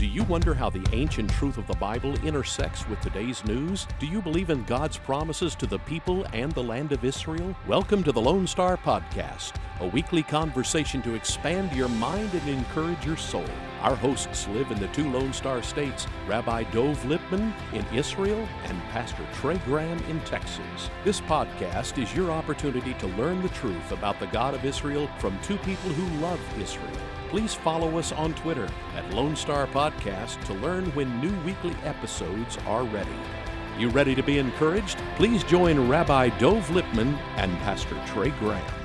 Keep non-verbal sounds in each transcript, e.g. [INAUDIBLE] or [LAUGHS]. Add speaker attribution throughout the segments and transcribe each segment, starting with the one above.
Speaker 1: Do you wonder how the ancient truth of the Bible intersects with today's news? Do you believe in God's promises to the people and the land of Israel? Welcome to the Lone Star Podcast, a weekly conversation to expand your mind and encourage your soul. Our hosts live in the two Lone Star states, Rabbi Dov Lipman in Israel and Pastor Trey Graham in Texas. This podcast is your opportunity to learn the truth about the God of Israel from two people who love Israel please follow us on Twitter at Lone Star Podcast to learn when new weekly episodes are ready. You ready to be encouraged? Please join Rabbi Dov Lipman and Pastor Trey Graham.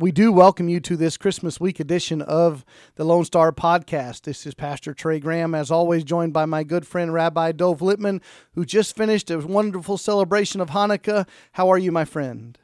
Speaker 2: We do welcome you to this Christmas week edition of the Lone Star Podcast. This is Pastor Trey Graham, as always, joined by my good friend Rabbi Dov Lipman, who just finished a wonderful celebration of Hanukkah. How are you, my friend?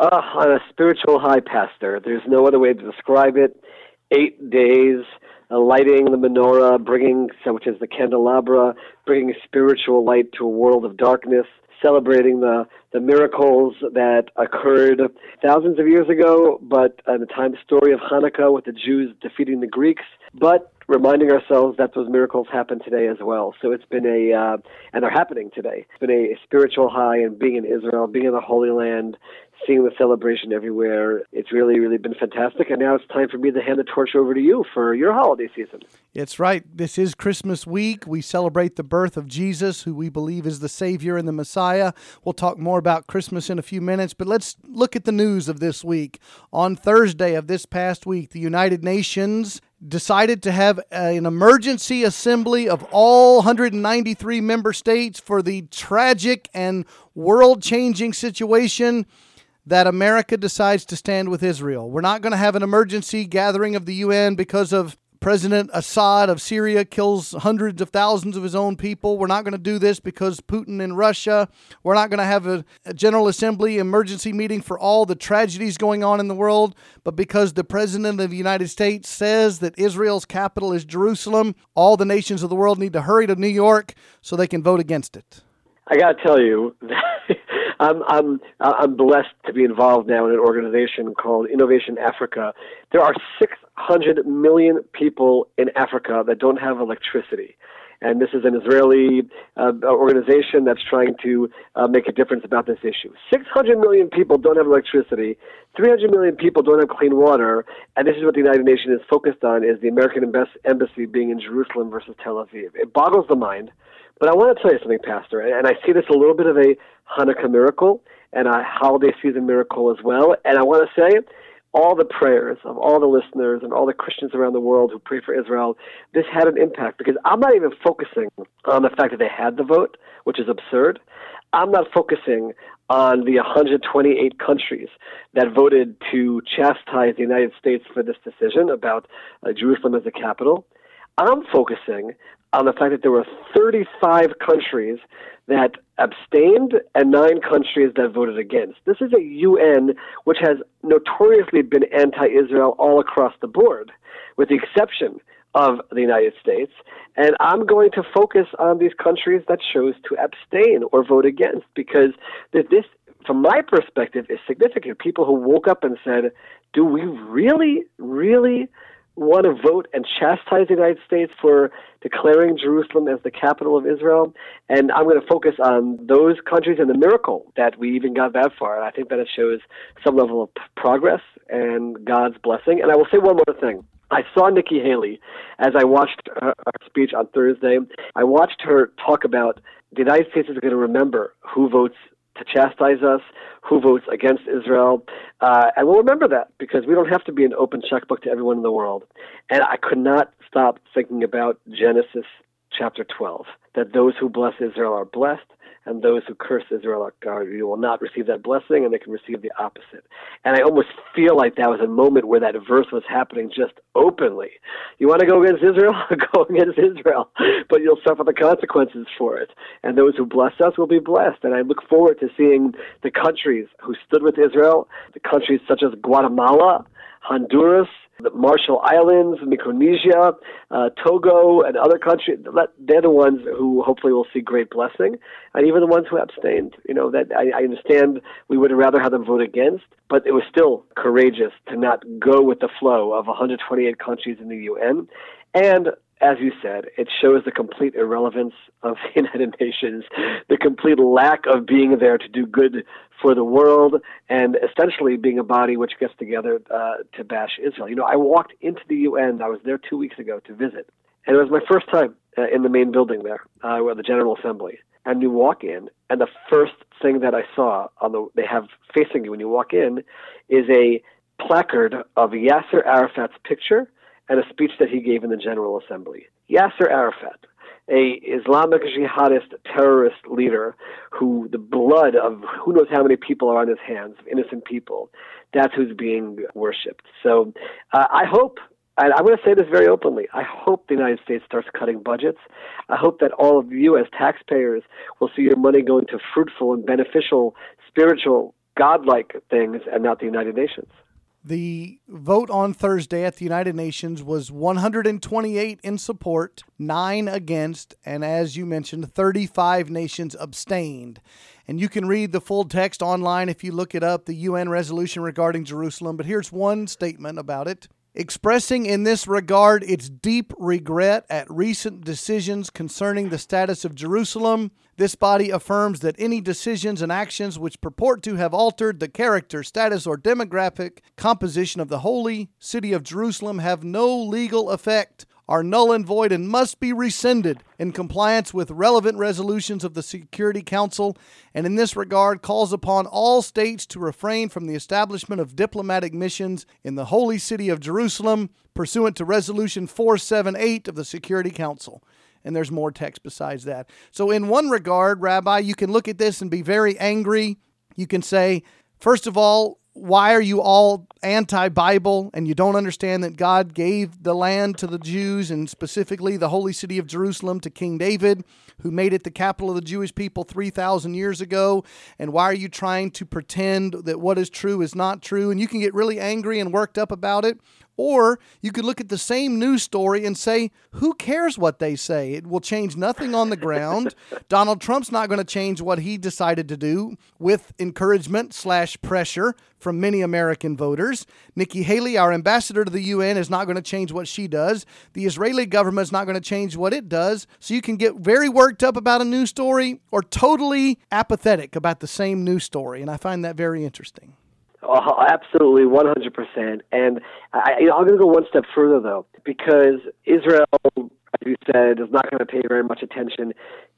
Speaker 3: Uh, on a spiritual high, Pastor. There's no other way to describe it eight days, uh, lighting the menorah, bringing, which is the candelabra, bringing spiritual light to a world of darkness, celebrating the, the miracles that occurred thousands of years ago, but uh, the time story of Hanukkah with the Jews defeating the Greeks, but reminding ourselves that those miracles happen today as well. So it's been a, uh, and they're happening today. It's been a spiritual high and being in Israel, being in the Holy Land, seeing the celebration everywhere. It's really, really been fantastic. And now it's time for me to hand the torch over to you for your holiday season.
Speaker 2: It's right. This is Christmas week. We celebrate the birth of Jesus, who we believe is the Savior and the Messiah. We'll talk more about Christmas in a few minutes, but let's look at the news of this week. On Thursday of this past week, the United Nations decided to have an emergency assembly of all 193 member states for the tragic and world changing situation that America decides to stand with Israel. We're not going to have an emergency gathering of the UN because of President Assad of Syria kills hundreds of thousands of his own people. We're not going to do this because Putin in Russia. We're not going to have a, a, General Assembly emergency meeting for all the tragedies going on in the world, but because the President of the United States says that Israel's capital is Jerusalem, all the nations of the world need to hurry to New York so they can vote against it.
Speaker 3: I got to tell you, [LAUGHS] I'm I'm I'm blessed to be involved now in an organization called Innovation Africa. There are 600 million people in Africa that don't have electricity. And this is an Israeli uh, organization that's trying to uh, make a difference about this issue. 600 million people don't have electricity. 300 million people don't have clean water. And this is what the United Nations is focused on: is the American embassy being in Jerusalem versus Tel Aviv. It boggles the mind. But I want to tell you something, Pastor, and I see this a little bit of a Hanukkah miracle and a holiday season miracle as well. And I want to say, all the prayers of all the listeners and all the Christians around the world who pray for Israel, this had an impact because I'm not even focusing on the fact that they had the vote, which is absurd. I'm not focusing on the 128 countries that voted to chastise the United States for this decision about uh, Jerusalem as the capital. I'm focusing on the fact that there were 35 countries that abstained and nine countries that voted against. This is a UN which has notoriously been anti Israel all across the board, with the exception of the United States. And I'm going to focus on these countries that chose to abstain or vote against because this, from my perspective, is significant. People who woke up and said, Do we really, really want to vote and chastise the United States for declaring Jerusalem as the capital of Israel. And I'm going to focus on those countries and the miracle that we even got that far. And I think that it shows some level of progress and God's blessing. And I will say one more thing. I saw Nikki Haley as I watched her, speech on Thursday. I watched her talk about the United States is going to remember who votes to chastise us, who votes against Israel. Uh, and we'll remember that because we don't have to be an open checkbook to everyone in the world. And I could not stop thinking about Genesis chapter 12 that those who bless Israel are blessed, and those who curse Israel are you will not receive that blessing, and they can receive the opposite. And I almost feel like that was a moment where that verse was happening just openly. You want to go against Israel? [LAUGHS] go against Israel, but you'll suffer the consequences for it. And those who bless us will be blessed. And I look forward to seeing the countries who stood with Israel, the countries such as Guatemala, Honduras, the Marshall Islands, Micronesia, uh, Togo, and other countries. They're the ones who hopefully will see great blessing, and even the ones who abstained. You know that I, I understand we would rather have them vote against, but it was still courageous to not go with the flow of 128 countries in the UN. And as you said, it shows the complete irrelevance of [LAUGHS] the United Nations, the complete lack of being there to do good for the world, and essentially being a body which gets together uh, to bash Israel. You know, I walked into the UN. I was there two weeks ago to visit, and it was my first time uh, in the main building there, uh, where the General Assembly. And you walk in, and the first thing that I saw on the they have facing you when you walk in is a placard of Yasser Arafat's picture and a speech that he gave in the General Assembly. Yasser Arafat, a Islamic jihadist terrorist leader who the blood of who knows how many people are on his hands, innocent people, that's who's being worshipped. So uh, I hope and I'm going to say this very openly. I hope the United States starts cutting budgets. I hope that all of you, as taxpayers, will see your money going to fruitful and beneficial, spiritual, godlike things and not the United Nations.
Speaker 2: The vote on Thursday at the United Nations was 128 in support, 9 against, and as you mentioned, 35 nations abstained. And you can read the full text online if you look it up, the UN resolution regarding Jerusalem. But here's one statement about it expressing in this regard its deep regret at recent decisions concerning the status of Jerusalem. This body affirms that any decisions and actions which purport to have altered the character, status, or demographic composition of the holy city of Jerusalem have no legal effect are null and void and must be rescinded in compliance with relevant resolutions of the Security Council, and in this regard calls upon all states to refrain from the establishment of diplomatic missions in the holy city of Jerusalem pursuant to Resolution 478 of the Security Council. And there's more text besides that. So, in one regard, Rabbi, you can look at this and be very angry. You can say, first of all, why are you all anti Bible and you don't understand that God gave the land to the Jews and specifically the holy city of Jerusalem to King David, who made it the capital of the Jewish people 3,000 years ago? And why are you trying to pretend that what is true is not true? And you can get really angry and worked up about it. Or you could look at the same news story and say, who cares what they say? It will change nothing on the ground. [LAUGHS] Donald Trump's not going to change what he decided to do with encouragement slash pressure from many American voters. Nikki Haley, our ambassador to the UN, is not going to change what she does. The Israeli government is not going to change what it does. So you can get very worked up about a news story or totally apathetic about the same news story. And I find that very interesting.
Speaker 3: Oh, absolutely, 100%. And I, you know, I'm going to go one step further, though, because Israel, as you said, is not going to pay very much attention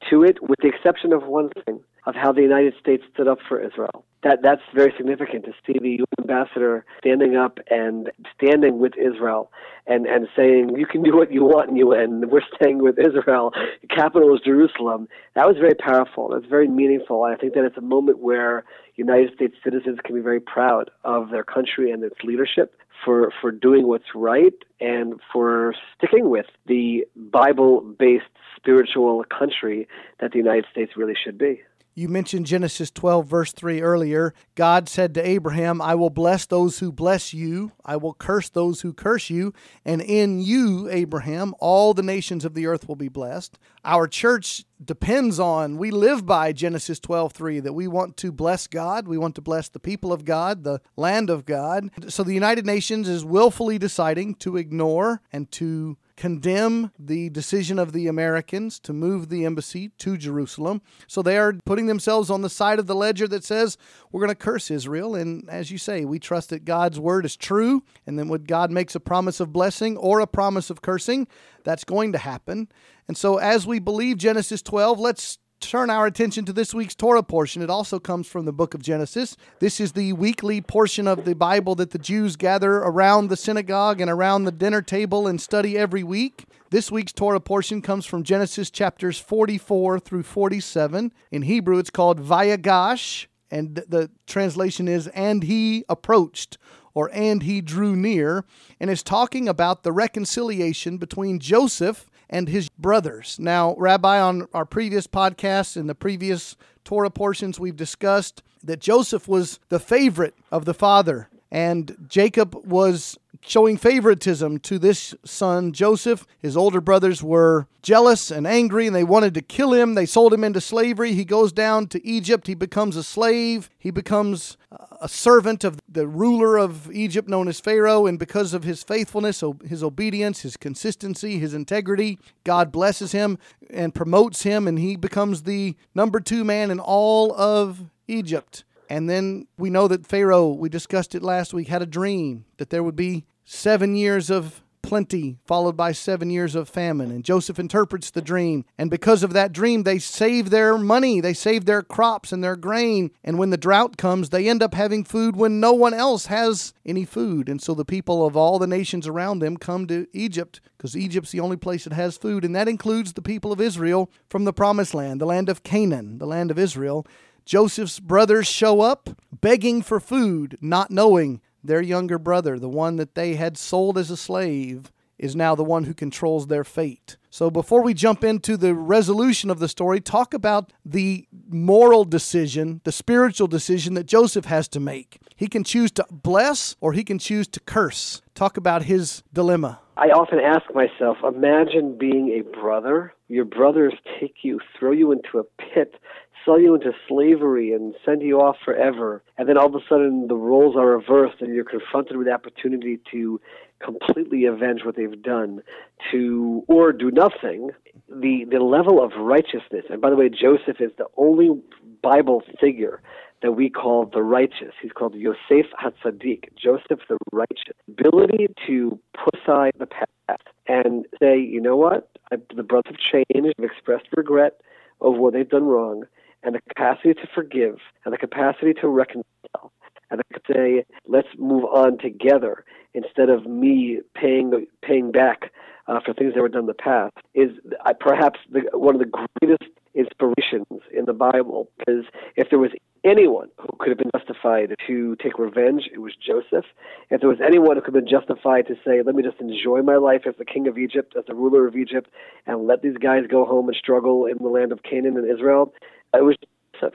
Speaker 3: to it, with the exception of one thing of how the United States stood up for Israel. That that's very significant to see the UN ambassador standing up and standing with Israel and and saying you can do what you want in UN. We're staying with Israel. The capital is Jerusalem. That was very powerful. That's very meaningful. I think that it's a moment where United States citizens can be very proud of their country and its leadership for for doing what's right and for sticking with the Bible-based spiritual country that the United States really should be.
Speaker 2: You mentioned Genesis 12, verse 3 earlier. God said to Abraham, I will bless those who bless you, I will curse those who curse you, and in you, Abraham, all the nations of the earth will be blessed. Our church depends on, we live by Genesis 12, 3, that we want to bless God, we want to bless the people of God, the land of God. So the United Nations is willfully deciding to ignore and to condemn the decision of the Americans to move the embassy to Jerusalem. So they are putting themselves on the side of the ledger that says we're going to curse Israel. And as you say, we trust that God's word is true. And then when God makes a promise of blessing or a promise of cursing, that's going to happen. And so as we believe Genesis 12, let's turn our attention to this week's Torah portion. It also comes from the book of Genesis. This is the weekly portion of the Bible that the Jews gather around the synagogue and around the dinner table and study every week. This week's Torah portion comes from Genesis chapters 44 through 47. In Hebrew, it's called Vayigash, and the translation is, and he approached or and he drew near, and is talking about the reconciliation between Joseph and his brothers. Now, Rabbi, on our previous podcasts and the previous Torah portions, we've discussed that Joseph was the favorite of the father. And Jacob was showing favoritism to this son, Joseph. His older brothers were jealous and angry and they wanted to kill him. They sold him into slavery. He goes down to Egypt. He becomes a slave. He becomes a servant of the ruler of Egypt known as Pharaoh. And because of his faithfulness, his obedience, his consistency, his integrity, God blesses him and promotes him. And he becomes the number two man in all of Egypt. And then we know that Pharaoh, we discussed it last week, had a dream that there would be seven years of plenty followed by seven years of famine. And Joseph interprets the dream. And because of that dream, they save their money, they save their crops and their grain. And when the drought comes, they end up having food when no one else has any food. And so the people of all the nations around them come to Egypt because Egypt's the only place that has food. And that includes the people of Israel from the promised land, the land of Canaan, the land of Israel. Joseph's brothers show up begging for food, not knowing their younger brother, the one that they had sold as a slave, is now the one who controls their fate. So before we jump into the resolution of the story, talk about the moral decision, the spiritual decision that Joseph has to make. He can choose to bless or he can choose to curse. Talk about his dilemma.
Speaker 3: I often ask myself imagine being a brother. Your brothers take you, throw you into a pit, sell you into slavery and send you off forever. And then all of a sudden the roles are reversed and you're confronted with the opportunity to completely avenge what they've done to or do nothing. The the level of righteousness and by the way Joseph is the only Bible figure that we call the righteous. He's called Yosef Hatzadik, Joseph the righteous. Ability to put aside the past and say, you know what, I, the brothers have changed, have expressed regret over what they've done wrong, and the capacity to forgive and the capacity to reconcile and to say, let's move on together instead of me paying paying back uh, for things that were done in the past is uh, perhaps the, one of the greatest inspirations in the Bible. Because if there was anyone who could have been justified to take revenge, it was Joseph. If there was anyone who could have been justified to say, let me just enjoy my life as the king of Egypt, as the ruler of Egypt, and let these guys go home and struggle in the land of Canaan and Israel, it was Joseph.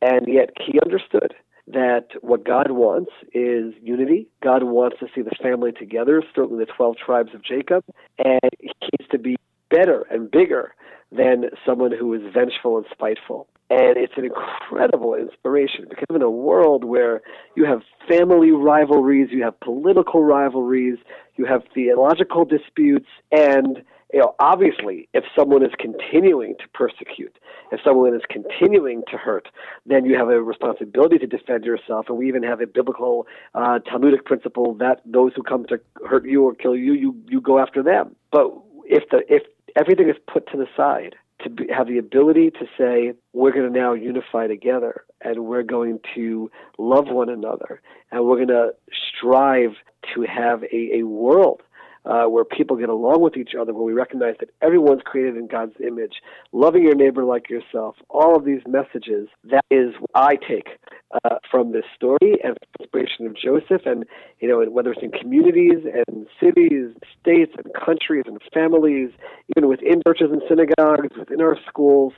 Speaker 3: And yet he understood that what God wants is unity. God wants to see the family together, certainly the 12 tribes of Jacob, and he needs to be better and bigger than someone who is vengeful and spiteful. And it's an incredible inspiration because in a world where you have family rivalries, you have political rivalries, you have theological disputes, and you know, obviously, if someone is continuing to persecute, if someone is continuing to hurt, then you have a responsibility to defend yourself. And we even have a biblical uh, Talmudic principle that those who come to hurt you or kill you, you you go after them. But if the if everything is put to the side, to be, have the ability to say we're going to now unify together and we're going to love one another and we're going to strive to have a, a world uh, where people get along with each other, where we recognize that everyone's created in God's image, loving your neighbor like yourself, all of these messages, that is what I take uh, from this story and inspiration of Joseph, and you know, whether it's in communities and cities, states and countries and families, even within churches and synagogues, within our schools,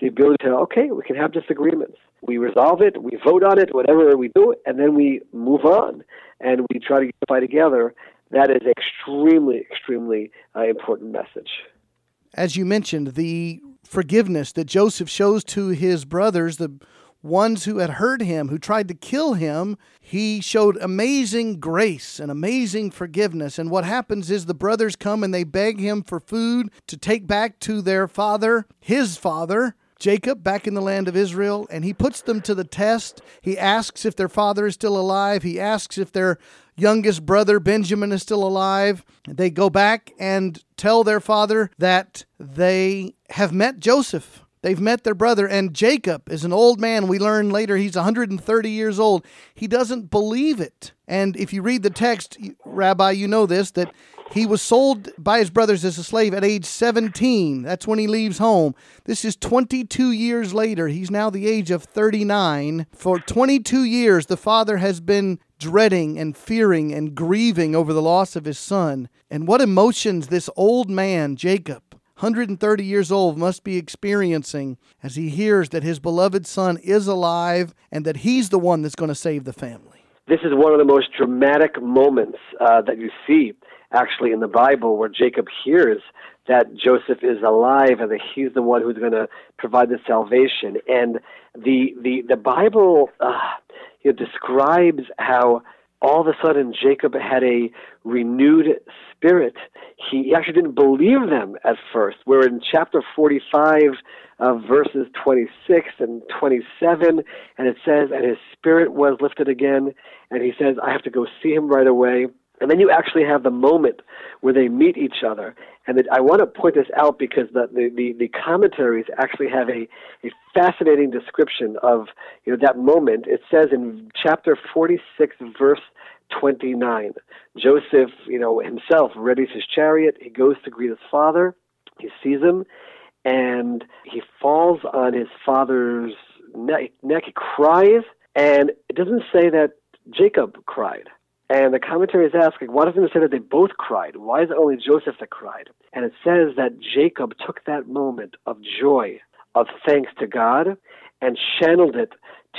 Speaker 3: the ability to okay, we can have disagreements. We resolve it, we vote on it, whatever we do, and then we move on and we try to unify together that is extremely, extremely uh, important message.
Speaker 2: As you mentioned, the forgiveness that Joseph shows to his brothers, the ones who had hurt him, who tried to kill him, he showed amazing grace and amazing forgiveness. And what happens is the brothers come and they beg him for food to take back to their father, his father, Jacob back in the land of Israel, and he puts them to the test. He asks if their father is still alive. He asks if their youngest brother Benjamin is still alive. They go back and tell their father that they have met Joseph. They've met their brother, and Jacob is an old man. We learn later he's 130 years old. He doesn't believe it. And if you read the text, Rabbi, you know this that he was sold by his brothers as a slave at age 17. That's when he leaves home. This is 22 years later. He's now the age of 39. For 22 years, the father has been dreading and fearing and grieving over the loss of his son. And what emotions this old man, Jacob, 130 years old, must be experiencing as he hears that his beloved son is alive and that he's the one that's going to save the family.
Speaker 3: this is one of the most dramatic moments uh, that you see actually in the Bible where Jacob hears that Joseph is alive and that he's the one who's going to provide the salvation. And the the the Bible uh, you know, describes how all of a sudden Jacob had a renewed spirit. He actually didn't believe them at first. We're in chapter 45, uh, verses 26 and 27, and it says, And his spirit was lifted again, and he says, I have to go see him right away. And then you actually have the moment where they meet each other. And I want to point this out because the, the, the, the, commentaries actually have a, a fascinating description of you know, that moment. It says in chapter 46, verse 29, Joseph, you know, himself readies his chariot. He goes to greet his father. He sees him, and he falls on his father's neck. neck. He cries, and it doesn't say that Jacob cried. And the commentaries ask, like, why doesn't it say that they both cried? Why is it only Joseph that cried? And it says that Jacob took that moment of joy, of thanks to God, and channeled it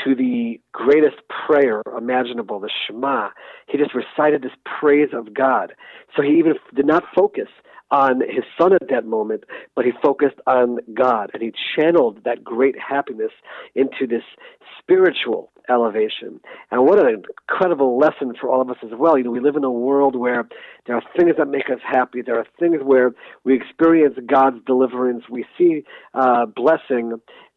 Speaker 3: to the greatest prayer imaginable, the Shema. He just recited this praise of God. So he even did not focus on his son at that moment, but he focused on God and he channeled that great happiness into this spiritual elevation. And what an incredible lesson for all of us as well. You know, we live in a world where there are things that make us happy. There are things where we experience God's deliverance. We see uh, blessing.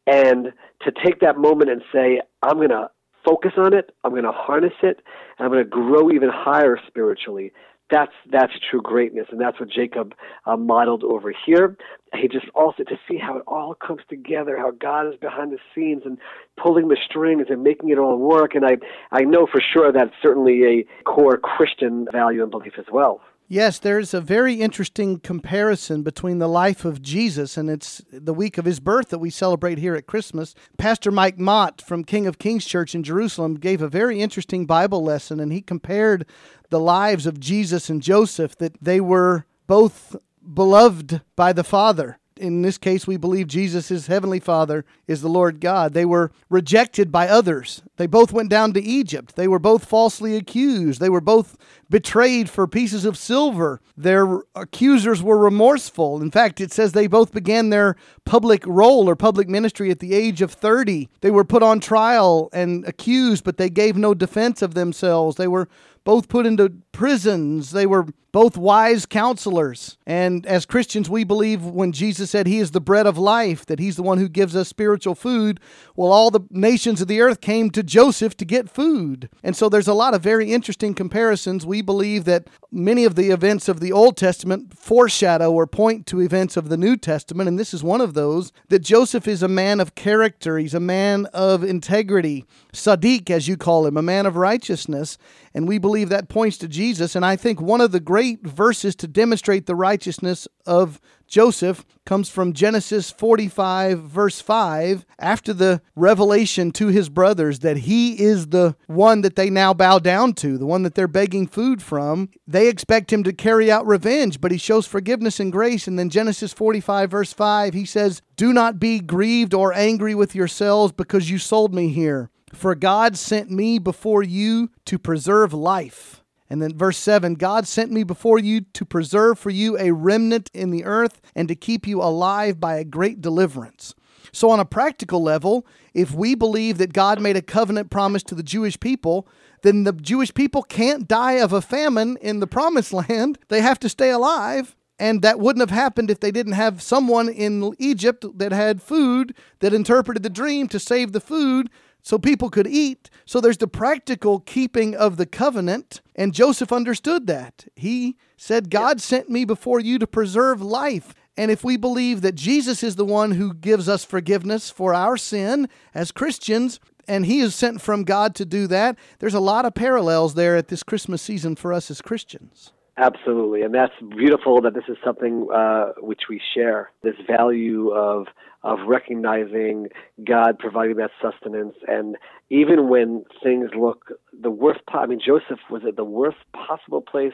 Speaker 3: And to take that moment and say, I'm going to focus on it, I'm going to harness it, and I'm going to grow even higher spiritually that's that's true greatness, and that's what Jacob uh, modeled over here. He just also to see how it all comes together, how God is behind the scenes and pulling the strings and making it all work. And I I know for sure that's certainly a core Christian value and belief as well.
Speaker 2: Yes, there's a very interesting comparison between the life of Jesus and it's the week of his birth that we celebrate here at Christmas. Pastor Mike Mott from King of Kings Church in Jerusalem gave a very interesting Bible lesson and he compared the lives of Jesus and Joseph that they were both beloved by the Father in this case, we believe Jesus, his heavenly Father, is the Lord God. They were rejected by others. They both went down to Egypt. They were both falsely accused. They were both betrayed for pieces of silver. Their accusers were remorseful. In fact, it says they both began their public role or public ministry at the age of 30. They were put on trial and accused, but they gave no defense of themselves. They were both put into prisons. They were both wise counselors. And as Christians, we believe when Jesus said he is the bread of life, that he's the one who gives us spiritual food. Well, all the nations of the earth came to Joseph to get food. And so there's a lot of very interesting comparisons. We believe that many of the events of the Old Testament foreshadow or point to events of the New Testament. And this is one of those that Joseph is a man of character, he's a man of integrity, Sadiq, as you call him, a man of righteousness. And we believe that points to Jesus. And I think one of the great verses to demonstrate the righteousness of Joseph comes from Genesis 45, verse 5, after the revelation to his brothers that he is the one that they now bow down to, the one that they're begging food from. They expect him to carry out revenge, but he shows forgiveness and grace. And then Genesis 45, verse 5, he says, Do not be grieved or angry with yourselves because you sold me here. For God sent me before you to preserve life. And then verse 7 God sent me before you to preserve for you a remnant in the earth and to keep you alive by a great deliverance. So, on a practical level, if we believe that God made a covenant promise to the Jewish people, then the Jewish people can't die of a famine in the promised [LAUGHS] land. They have to stay alive. And that wouldn't have happened if they didn't have someone in Egypt that had food that interpreted the dream to save the food so people could eat. So there's the practical keeping of the covenant. And Joseph understood that. He said, God sent me before you to preserve life. And if we believe that Jesus is the one who gives us forgiveness for our sin as Christians, and he is sent from God to do that, there's a lot of parallels there at this Christmas season for us as Christians.
Speaker 3: Absolutely, and that's beautiful that this is something uh, which we share. This value of of recognizing God providing that sustenance and even when things look the worst. I mean, Joseph was at the worst possible place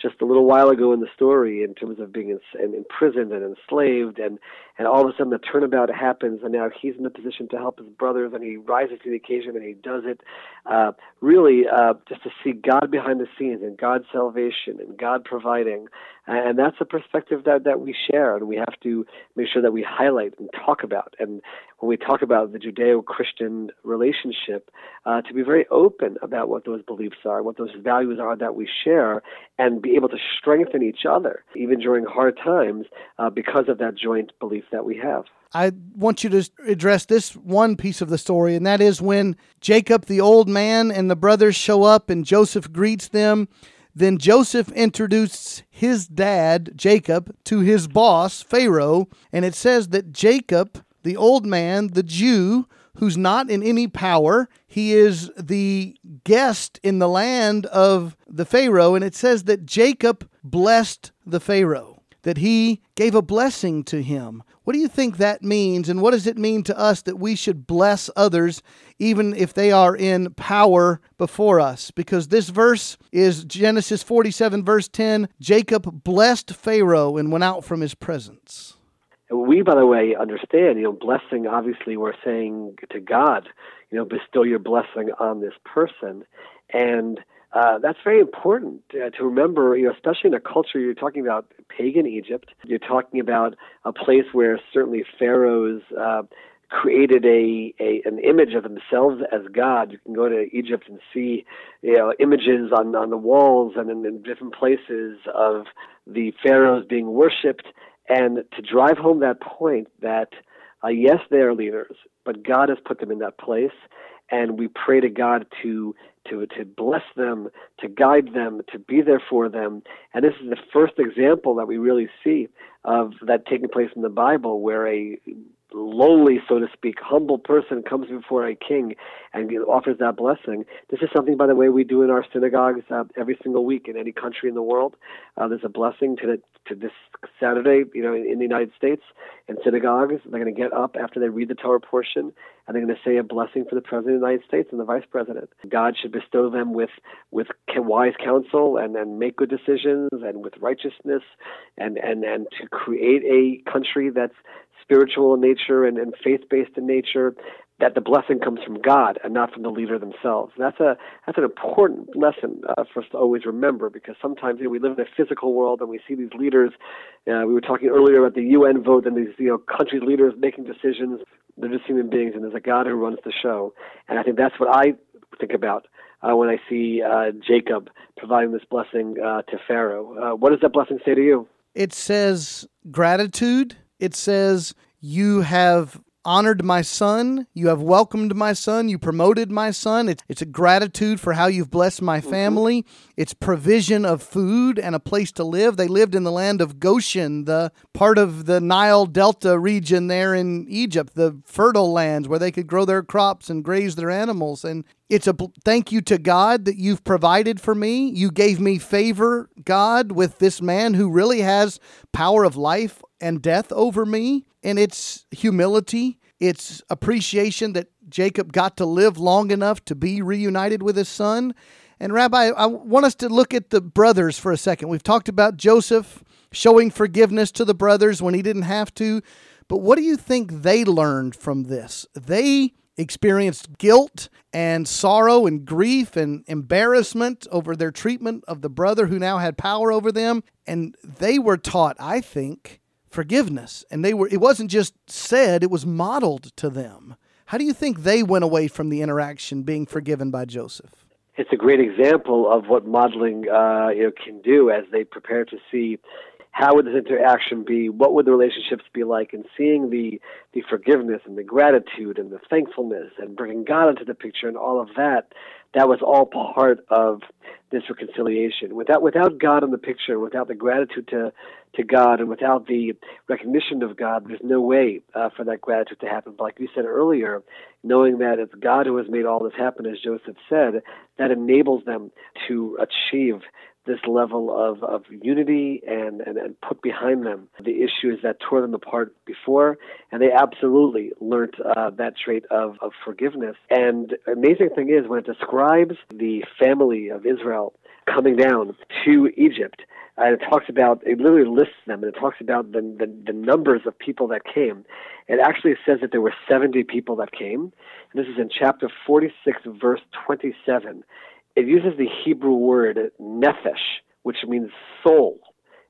Speaker 3: just a little while ago in the story in terms of being imprisoned and enslaved, and and all of a sudden the turnabout happens, and now he's in the position to help his brothers, and he rises to the occasion and he does it. Uh, really, uh, just to see God behind the scenes and God's salvation and God providing, and that's a perspective that that we share, and we have to make sure that we highlight and talk about. And when we talk about the Judeo-Christian relationship, uh, to be very open about what those beliefs are, what those values are that we share, and be able to strengthen each other even during hard times uh, because of that joint belief that we have.
Speaker 2: I want you to address this one piece of the story, and that is when Jacob, the old man, and the brothers show up and Joseph greets them. Then Joseph introduces his dad, Jacob, to his boss, Pharaoh, and it says that Jacob, the old man, the Jew, who's not in any power. He is the guest in the land of the Pharaoh. And it says that Jacob blessed the Pharaoh, that he gave a blessing to him. What do you think that means? And what does it mean to us that we should bless others even if they are in power before us? Because this verse is Genesis 47, verse 10 Jacob blessed Pharaoh and went out from his presence
Speaker 3: we, by the way, understand, you know, blessing, obviously, we're saying to God, you know, bestow your blessing on this person. And uh, that's very important uh, to remember, you know, especially in a culture you're talking about pagan Egypt. You're talking about a place where certainly pharaohs uh, created a, a an image of themselves as God. You can go to Egypt and see, you know, images on on the walls and in, in different places of the pharaohs being worshipped and to drive home that point that, uh, yes, they are leaders, but God has put them in that place. And we pray to God to, to, to bless them, to guide them, to be there for them. And this is the first example that we really see of that taking place in the Bible where a lowly, so to speak, humble person comes before a king and offers that blessing. This is something, by the way, we do in our synagogues uh, every single week in any country in the world. Uh, there's a blessing to the, to this Saturday, you know, in, in the United States in synagogues. They're going to get up after they read the Torah portion and they're going to say a blessing for the president of the United States and the vice president. God should bestow them with with wise counsel and and make good decisions and with righteousness and and and to create a country that's spiritual in nature and, and faith based in nature, that the blessing comes from God and not from the leader themselves. And that's a that's an important lesson uh, for us to always remember because sometimes you know, we live in a physical world and we see these leaders. Uh, we were talking earlier about the UN vote and these you know country leaders making decisions. They're just human beings, and there's a God who runs the show. And I think that's what I think about uh, when I see uh, Jacob providing this blessing uh, to Pharaoh. Uh, what does that blessing say to you?
Speaker 2: It says gratitude it says, You have honored my son. You have welcomed my son. You promoted my son. It's, it's a gratitude for how you've blessed my mm-hmm. family. Mm-hmm. It's provision of food and a place to live. They lived in the land of Goshen, the part of the Nile Delta region there in Egypt, the fertile lands where they could grow their crops and graze their animals. And it's a thank you to God that you've provided for me. You gave me favor, God, with this man who really has power of life and death over me. And it's humility, it's appreciation that Jacob got to live long enough to be reunited with his son. And, Rabbi, I want us to look at the brothers for a second. We've talked about Joseph showing forgiveness to the brothers when he didn't have to. But what do you think they learned from this? They experienced guilt and sorrow and grief and embarrassment over their treatment of the brother who now had power over them. And they were taught, I think, forgiveness. And they were it wasn't just said, it was modeled to them. How do you think they went away from the interaction being forgiven by Joseph?
Speaker 3: It's a great example of what modeling uh, you know, can do as they prepare to see how would this interaction be? What would the relationships be like? And seeing the the forgiveness and the gratitude and the thankfulness and bringing God into the picture and all of that, that was all part of this reconciliation. Without without God in the picture, without the gratitude to to God, and without the recognition of God, there's no way uh, for that gratitude to happen. But like you said earlier, knowing that it's God who has made all this happen, as Joseph said, that enables them to achieve this level of, of unity and, and, and put behind them the issues that tore them apart before. And they absolutely learned uh, that trait of, of forgiveness. And amazing thing is, when it describes the family of Israel coming down to Egypt, and it talks about it literally lists them and it talks about the, the, the numbers of people that came it actually says that there were 70 people that came and this is in chapter 46 verse 27 it uses the hebrew word nephesh which means soul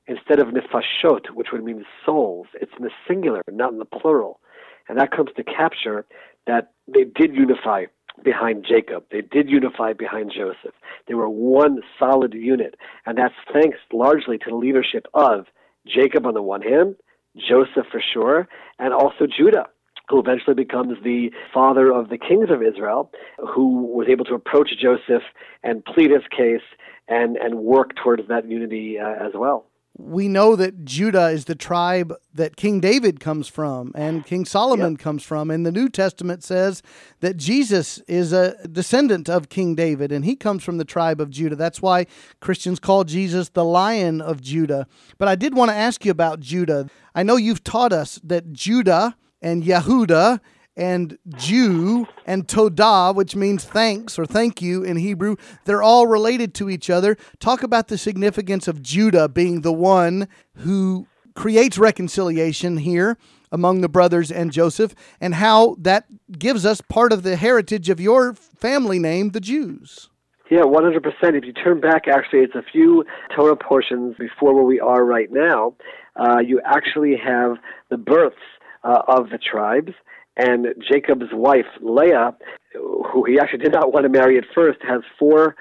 Speaker 3: instead of nefashot which would mean souls it's in the singular not in the plural and that comes to capture that they did unify behind Jacob. They did unify behind Joseph. They were one solid unit. And that's thanks largely to the leadership of Jacob on the one hand, Joseph for sure, and also Judah who eventually becomes the father of the kings of Israel, who was able to approach Joseph and plead his case and, and work towards that unity uh, as well
Speaker 2: we know that Judah is the tribe that King David comes from and King Solomon yep. comes from. And the New Testament says that Jesus is a descendant of King David and he comes from the tribe of Judah. That's why Christians call Jesus the Lion of Judah. But I did want to ask you about Judah. I know you've taught us that Judah and Yehuda and Jew and Todah, which means thanks or thank you in Hebrew, they're all related to each other. Talk about the significance of Judah being the one who creates reconciliation here among the brothers and Joseph, and how that gives us part of the heritage of your family name, the Jews.
Speaker 3: Yeah, 100%. If you turn back, actually, it's a few Torah portions before where we are right now. Uh, you actually have the births uh, of the tribes and Jacob's wife, Leah, who he actually did not want to marry at first, has four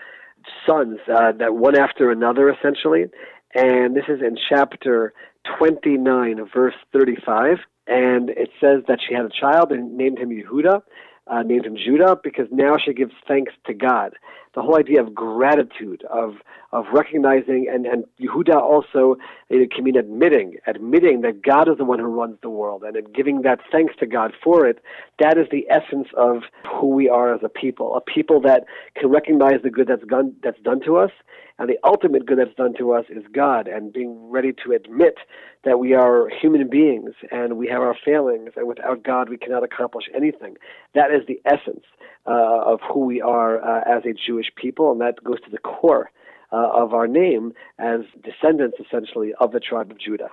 Speaker 3: sons, uh, that one after another, essentially. And this is in chapter 29, verse 35. And it says that she had a child and named him Yehuda, uh, named him Judah, because now she gives thanks to God the whole idea of gratitude, of of recognizing, and and Yehuda also it can mean admitting, admitting that God is the one who runs the world, and giving that thanks to God for it. That is the essence of who we are as a people, a people that can recognize the good that's done that's done to us, and the ultimate good that's done to us is God, and being ready to admit that we are human beings and we have our failings, and without God we cannot accomplish anything. That is the essence uh, of who we are uh, as a Jewish people, and that goes to the core uh, of our name as descendants, essentially, of the tribe of Judah.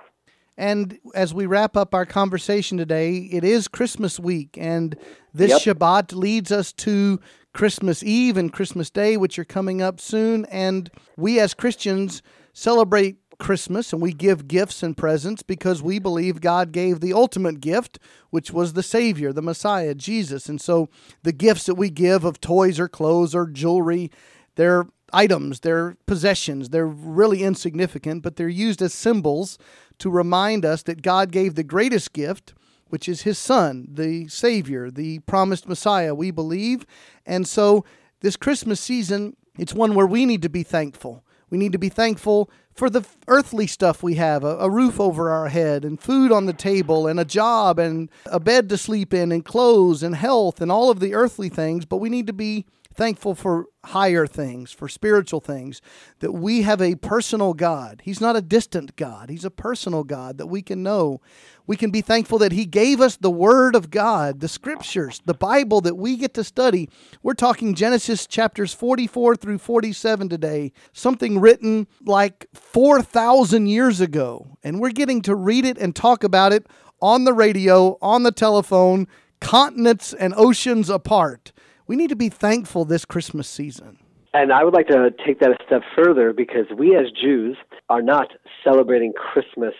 Speaker 2: And as we wrap up our conversation today, it is Christmas week, and this yep. Shabbat leads us to Christmas Eve and Christmas Day, which are coming up soon. And we as Christians celebrate Christmas and we give gifts and presents because we believe God gave the ultimate gift, which was the Savior, the Messiah, Jesus. And so the gifts that we give of toys or clothes or jewelry, they're items, they're possessions, they're really insignificant, but they're used as symbols to remind us that God gave the greatest gift, which is His Son, the Savior, the promised Messiah, we believe. And so this Christmas season, it's one where we need to be thankful. We need to be thankful for the earthly stuff we have a, a, roof over our head, and food on the table, and a job, and a bed to sleep in, and clothes, and health, and all of the earthly things. But we need to be thankful for higher things, for spiritual things, that we have a personal God. He's not a distant God, He's a personal God that we can know. We can be thankful that He gave us the Word of God, the Scriptures, the Bible that we get to study. We're talking Genesis chapters 44 through 47 today, something written like 4,000 years ago. And we're getting to read it and talk about it on the radio, on the telephone, continents and oceans apart. We need to be thankful this Christmas season.
Speaker 3: And I would like to take that a step further because we as Jews are not celebrating Christmas.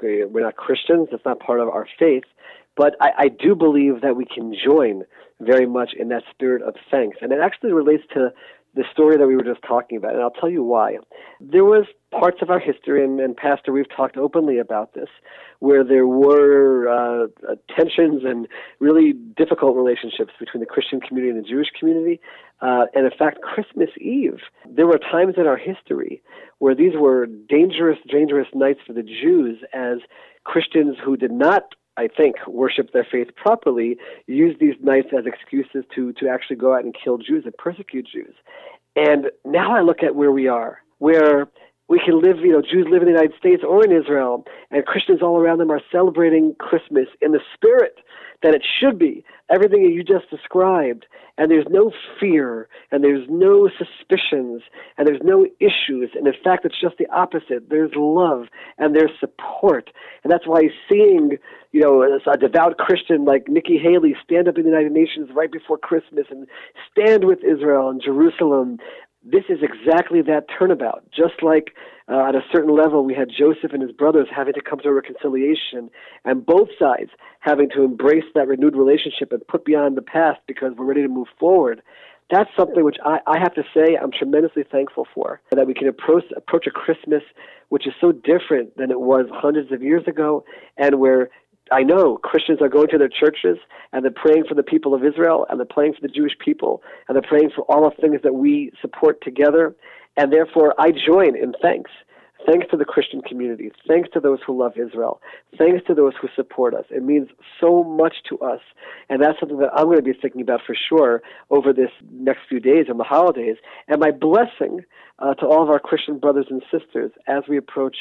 Speaker 3: We're not Christians, that's not part of our faith. But I, I do believe that we can join very much in that spirit of thanks. And it actually relates to the story that we were just talking about, and I'll tell you why. There was parts of our history, and, and Pastor, we've talked openly about this, where there were uh, tensions and really difficult relationships between the Christian community and the Jewish community. Uh, and in fact, Christmas Eve, there were times in our history where these were dangerous, dangerous nights for the Jews as Christians who did not I think, worship their faith properly, use these nights as excuses to, to actually go out and kill Jews and persecute Jews. And now I look at where we are, where we can live, you know, Jews live in the United States or in Israel, and Christians all around them are celebrating Christmas in the spirit that it should be, everything that you just described, and there's no fear, and there's no suspicions, and there's no issues, and in fact, it's just the opposite. There's love, and there's support, and that's why seeing, you know, a devout Christian like Nikki Haley stand up in the United Nations right before Christmas and stand with Israel and Jerusalem this is exactly that turnabout. Just like uh, at a certain level, we had Joseph and his brothers having to come to a reconciliation, and both sides having to embrace that renewed relationship and put beyond the past because we're ready to move forward. That's something which I, I have to say I'm tremendously thankful for. That we can approach approach a Christmas which is so different than it was hundreds of years ago, and where I know Christians are going to their churches and they're praying for the people of Israel and they're praying for the Jewish people and they're praying for all the things that we support together. And therefore, I join in thanks. Thanks to the Christian community. Thanks to those who love Israel. Thanks to those who support us. It means so much to us. And that's something that I'm going to be thinking about for sure over this next few days and the holidays. And my blessing uh, to all of our Christian brothers and sisters as we approach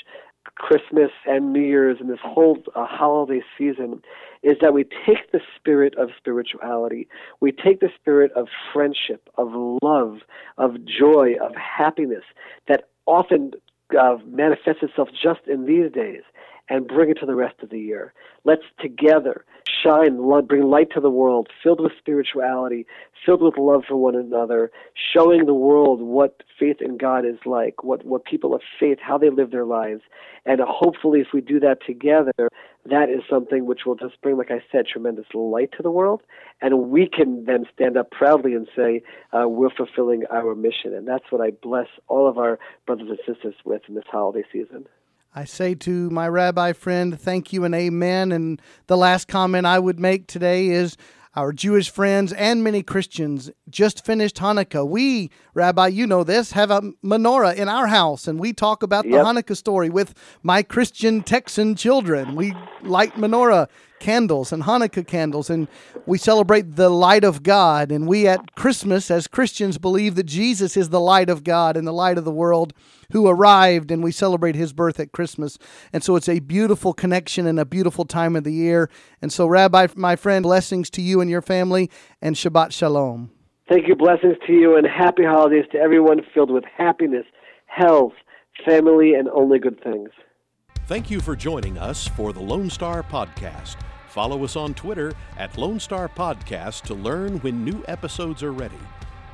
Speaker 3: Christmas and New Year's and this whole uh, holiday season is that we take the spirit of spirituality, we take the spirit of friendship, of love, of joy, of happiness that often uh, manifests itself just in these days and bring it to the rest of the year. Let's together shine, bring light to the world, filled with spirituality, filled with love for one another, showing the world what faith in God is like, what, what people of faith, how they live their lives. And hopefully, if we do that together, that is something which will just bring, like I said, tremendous light to the world. And we can then stand up proudly and say, uh, we're fulfilling our mission. And that's what I bless all of our brothers and sisters with in this holiday season.
Speaker 2: I say to my rabbi friend, thank you and amen. And the last comment I would make today is our Jewish friends and many Christians just finished Hanukkah. We, Rabbi, you know this, have a menorah in our house, and we talk about yep. the Hanukkah story with my Christian Texan children. We light menorah candles and Hanukkah candles, and we celebrate the light of God. And we at Christmas, as Christians, believe that Jesus is the light of God and the light of the world who arrived, and we celebrate his birth at Christmas. And so it's a beautiful connection and a beautiful time of the year. And so, Rabbi, my friend, blessings to you and your family, and Shabbat Shalom.
Speaker 3: Thank you. Blessings to you, and happy holidays to everyone filled with happiness, health, family, and only good things.
Speaker 1: Thank you for joining us for the Lone Star Podcast. Follow us on Twitter at Lone Star Podcast to learn when new episodes are ready.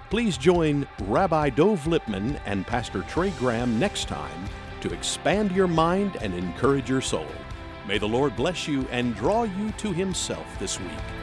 Speaker 1: Please join Rabbi Dov Lipman and Pastor Trey Graham next time to expand your mind and encourage your soul. May the Lord bless you and draw you to Himself this week.